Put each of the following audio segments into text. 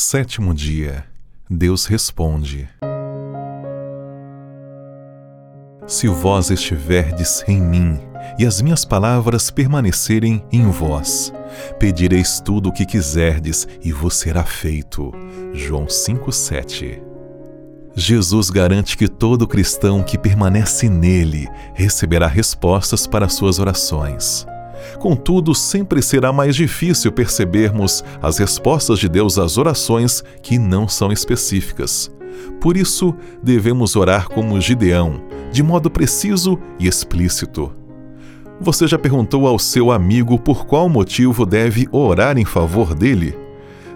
Sétimo dia. Deus responde: Se vós estiverdes em mim e as minhas palavras permanecerem em vós, pedireis tudo o que quiserdes e vos será feito. João 5:7. Jesus garante que todo cristão que permanece nele receberá respostas para suas orações. Contudo, sempre será mais difícil percebermos as respostas de Deus às orações que não são específicas. Por isso, devemos orar como Gideão, de modo preciso e explícito. Você já perguntou ao seu amigo por qual motivo deve orar em favor dele?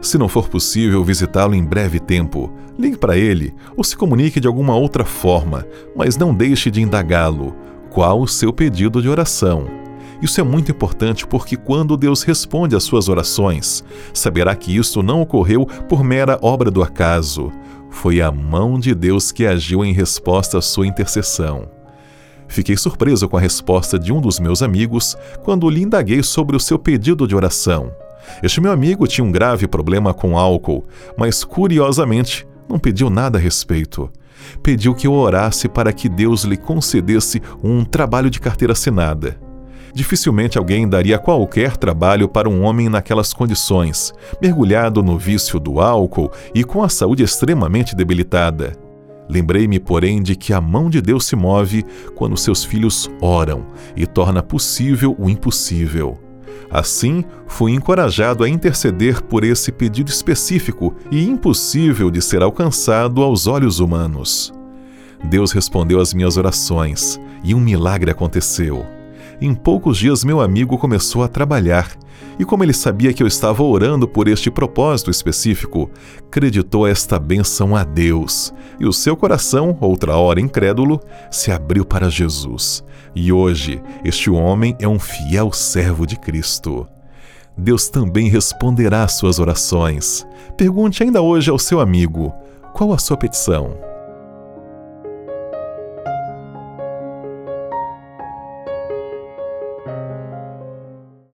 Se não for possível visitá-lo em breve tempo, ligue para ele ou se comunique de alguma outra forma, mas não deixe de indagá-lo. Qual o seu pedido de oração? Isso é muito importante porque quando Deus responde às suas orações, saberá que isso não ocorreu por mera obra do acaso. Foi a mão de Deus que agiu em resposta à sua intercessão. Fiquei surpreso com a resposta de um dos meus amigos quando lhe indaguei sobre o seu pedido de oração. Este meu amigo tinha um grave problema com álcool, mas curiosamente não pediu nada a respeito. Pediu que eu orasse para que Deus lhe concedesse um trabalho de carteira assinada. Dificilmente alguém daria qualquer trabalho para um homem naquelas condições, mergulhado no vício do álcool e com a saúde extremamente debilitada. Lembrei-me, porém, de que a mão de Deus se move quando seus filhos oram e torna possível o impossível. Assim, fui encorajado a interceder por esse pedido específico e impossível de ser alcançado aos olhos humanos. Deus respondeu às minhas orações e um milagre aconteceu. Em poucos dias, meu amigo começou a trabalhar, e como ele sabia que eu estava orando por este propósito específico, creditou esta bênção a Deus, e o seu coração, outra hora incrédulo, se abriu para Jesus. E hoje, este homem é um fiel servo de Cristo. Deus também responderá às suas orações. Pergunte ainda hoje ao seu amigo: qual a sua petição?